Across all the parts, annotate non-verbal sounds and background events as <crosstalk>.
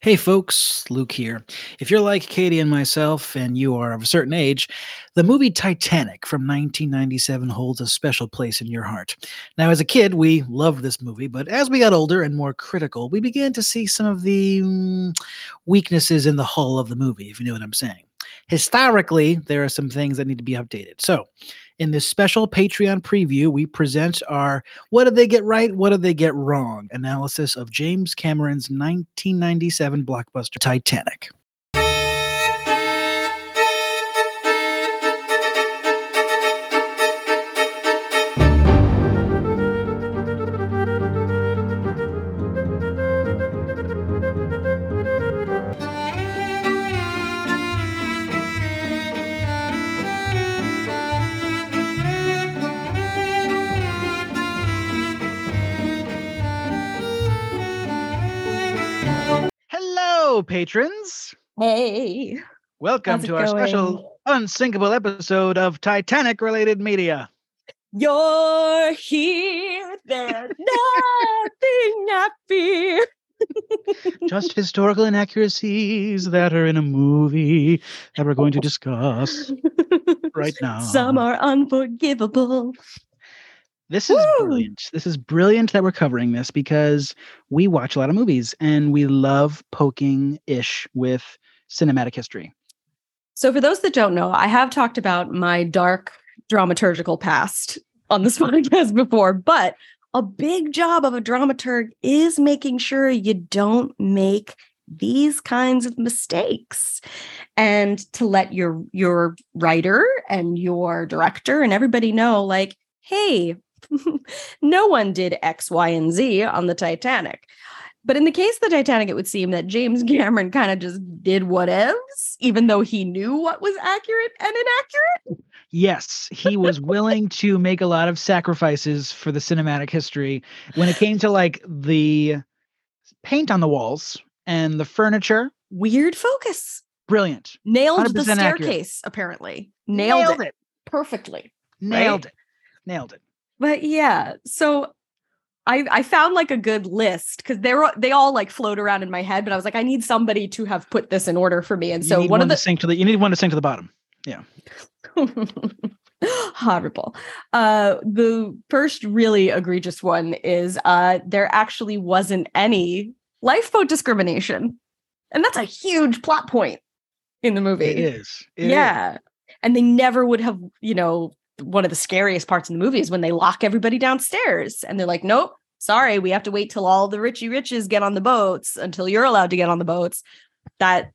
Hey folks, Luke here. If you're like Katie and myself and you are of a certain age, the movie Titanic from 1997 holds a special place in your heart. Now, as a kid, we loved this movie, but as we got older and more critical, we began to see some of the mm, weaknesses in the hull of the movie, if you know what I'm saying. Historically, there are some things that need to be updated. So, in this special Patreon preview, we present our What Did They Get Right? What Did They Get Wrong? analysis of James Cameron's 1997 blockbuster Titanic. Hello, patrons. Hey. Welcome to our special unsinkable episode of Titanic related media. You're here. There's <laughs> nothing I fear. Just historical inaccuracies that are in a movie that we're going to discuss <laughs> right now. Some are unforgivable. This is Woo! brilliant. This is brilliant that we're covering this because we watch a lot of movies and we love poking ish with cinematic history. So, for those that don't know, I have talked about my dark dramaturgical past on this <laughs> podcast before, but a big job of a dramaturg is making sure you don't make these kinds of mistakes and to let your your writer and your director and everybody know like hey <laughs> no one did x y and z on the titanic but in the case of the Titanic, it would seem that James Cameron kind of just did whatevs, even though he knew what was accurate and inaccurate. Yes, he was willing to make a lot of sacrifices for the cinematic history when it came to like the paint on the walls and the furniture. Weird focus. Brilliant. Nailed the 100% accurate. staircase, apparently. Nailed, it. perfectly. Nailed it. Nailed it. But yeah, so I I found like a good list because they were they all like float around in my head, but I was like, I need somebody to have put this in order for me. And so one, one of the sink to the you need one to sink to the bottom. Yeah. <laughs> Horrible. Uh the first really egregious one is uh there actually wasn't any lifeboat discrimination. And that's a huge plot point in the movie. It is. It is. yeah. And they never would have, you know, one of the scariest parts in the movie is when they lock everybody downstairs and they're like, nope, sorry, we have to wait till all the richy riches get on the boats until you're allowed to get on the boats. That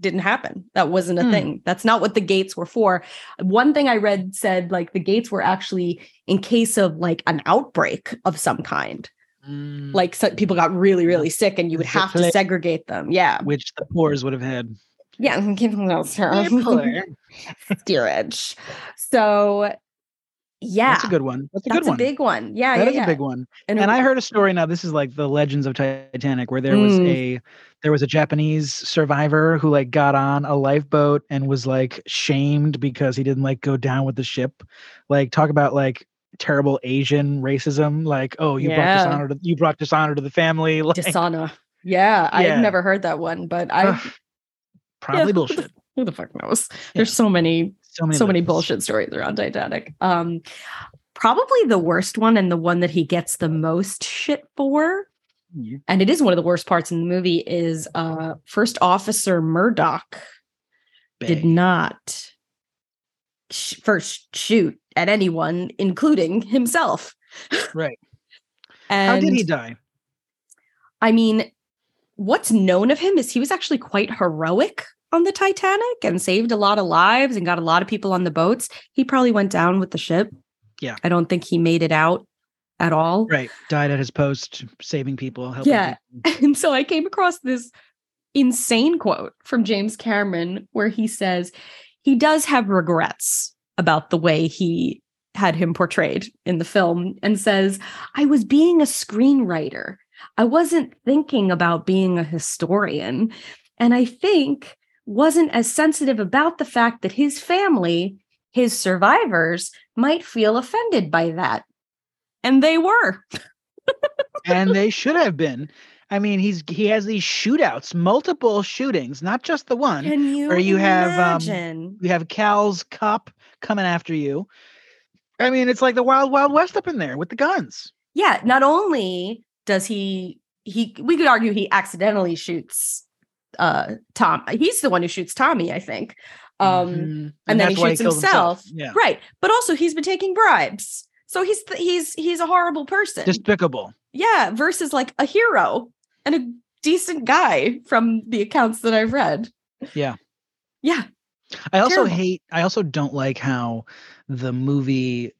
didn't happen. That wasn't a Hmm. thing. That's not what the gates were for. One thing I read said like the gates were actually in case of like an outbreak of some kind. Mm, Like so people got really, really sick and you would have to segregate them. Yeah. which the poors would have had. Yeah. Give them those <laughs> steerage. So yeah. That's a good one. That's a That's good a one. big one. Yeah, That yeah, is yeah. a big one. And, and I heard a story now. This is like the legends of Titanic, where there was Mm. a there was a Japanese survivor who like got on a lifeboat and was like shamed because he didn't like go down with the ship. Like talk about like terrible Asian racism. Like oh you Yeah. brought dishonor to you brought dishonor to the family. <laughs> Like, dishonor. Yeah, Yeah. I've never heard that one, but I probably who the- <laughs> bullshit. who the fuck knows? There's so many So many so many bullshit stories around Titanic. Um probably the worst one and the one that he gets the most shit for Yeah. and it is one of the worst parts in the movie is uh first officer Murdoch did not sh- first shoot at anyone including himself. <laughs> Right. And How did he die? I mean, what's known of him is he was actually quite heroic on the Titanic and saved a lot of lives and got a lot of people on the boats. He probably went down with the ship. Yeah. I don't think he made it out at all. Right. Died at his post, saving people. Helping Yeah. people. <laughs> And so I came across this insane quote from James Cameron where he says he does have regrets about the way he had him portrayed in the film and says, I was being a screenwriter. I wasn't thinking about being a historian. And I think wasn't as sensitive about the fact that his family, his survivors, might feel offended by that. And they were. and they <laughs> should have been. I mean, he's he has these shootouts, multiple shootings, not just the one. Can you Or you have, um, imagine? You have Cal's cop coming after you. I mean, it's like the wild, wild west up in there with the guns. yeah, not only does he he we could argue he accidentally shoots uh Tom. He's the one who shoots Tommy, I think. Um Mhm. and then he that's why shoots himself. Yeah, right. But also he's been taking bribes. So he's th- he's he's a horrible person. despicable. yeah, versus like a hero and a decent guy from the accounts that I've read. Yeah. Yeah. I also Terrible. hate. I also don't like how the movie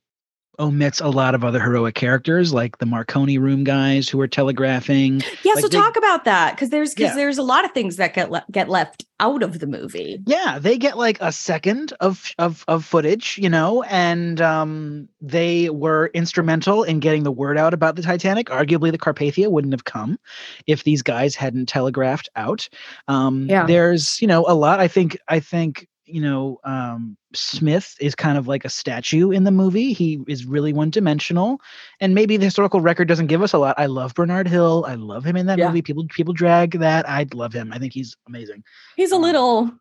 omits a lot of other heroic characters, like the Marconi room guys who are telegraphing. Yeah, Like so they- talk about that because there's because Yeah. there's a lot of things that get le- get left out of the movie. Yeah, they get like a second of of of footage, you know, and um they were instrumental in getting the word out about the Titanic. Arguably the Carpathia wouldn't have come if these guys hadn't telegraphed out. Um Yeah. there's, you know, a lot I think I think you know, um, Smith is kind of like a statue in the movie. He is really one dimensional, and maybe the historical record doesn't give us a lot. I love Bernard Hill. I love him in that Yeah. movie. People people drag that. I love him. I think he's amazing He's a Um, little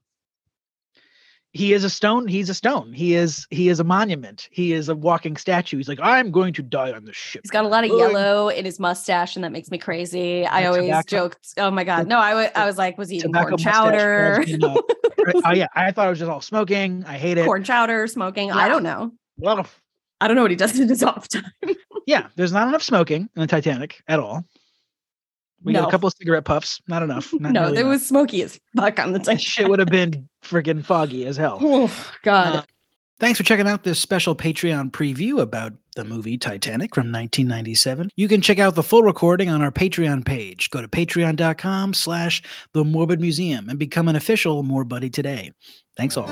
he is a stone he's a stone. He is he is a monument. He is a walking statue. He's like i'm going to die on the ship. He's got a lot of yellow in his mustache and that makes me crazy. I always tobacco- joked, oh my god, no, I wa- I was like, was he eating corn chowder, drives me oh yeah i thought it was just all smoking. I hate it. Corn chowder, smoking. I don't know. Well, I don't know what he does <laughs> in his off time. yeah there's not enough smoking in the titanic at all we got a couple of cigarette puffs not enough <laughs> not no, nearly there enough. was smoky as fuck on the time. shit would have been freaking foggy as hell <laughs> Oh God. Uh, Thanks for checking out this special Patreon preview about the movie Titanic from 1997. You can check out the full recording on our Patreon page. Go to patreon.com slash the morbid museum and become an official More Buddy today. Thanks all.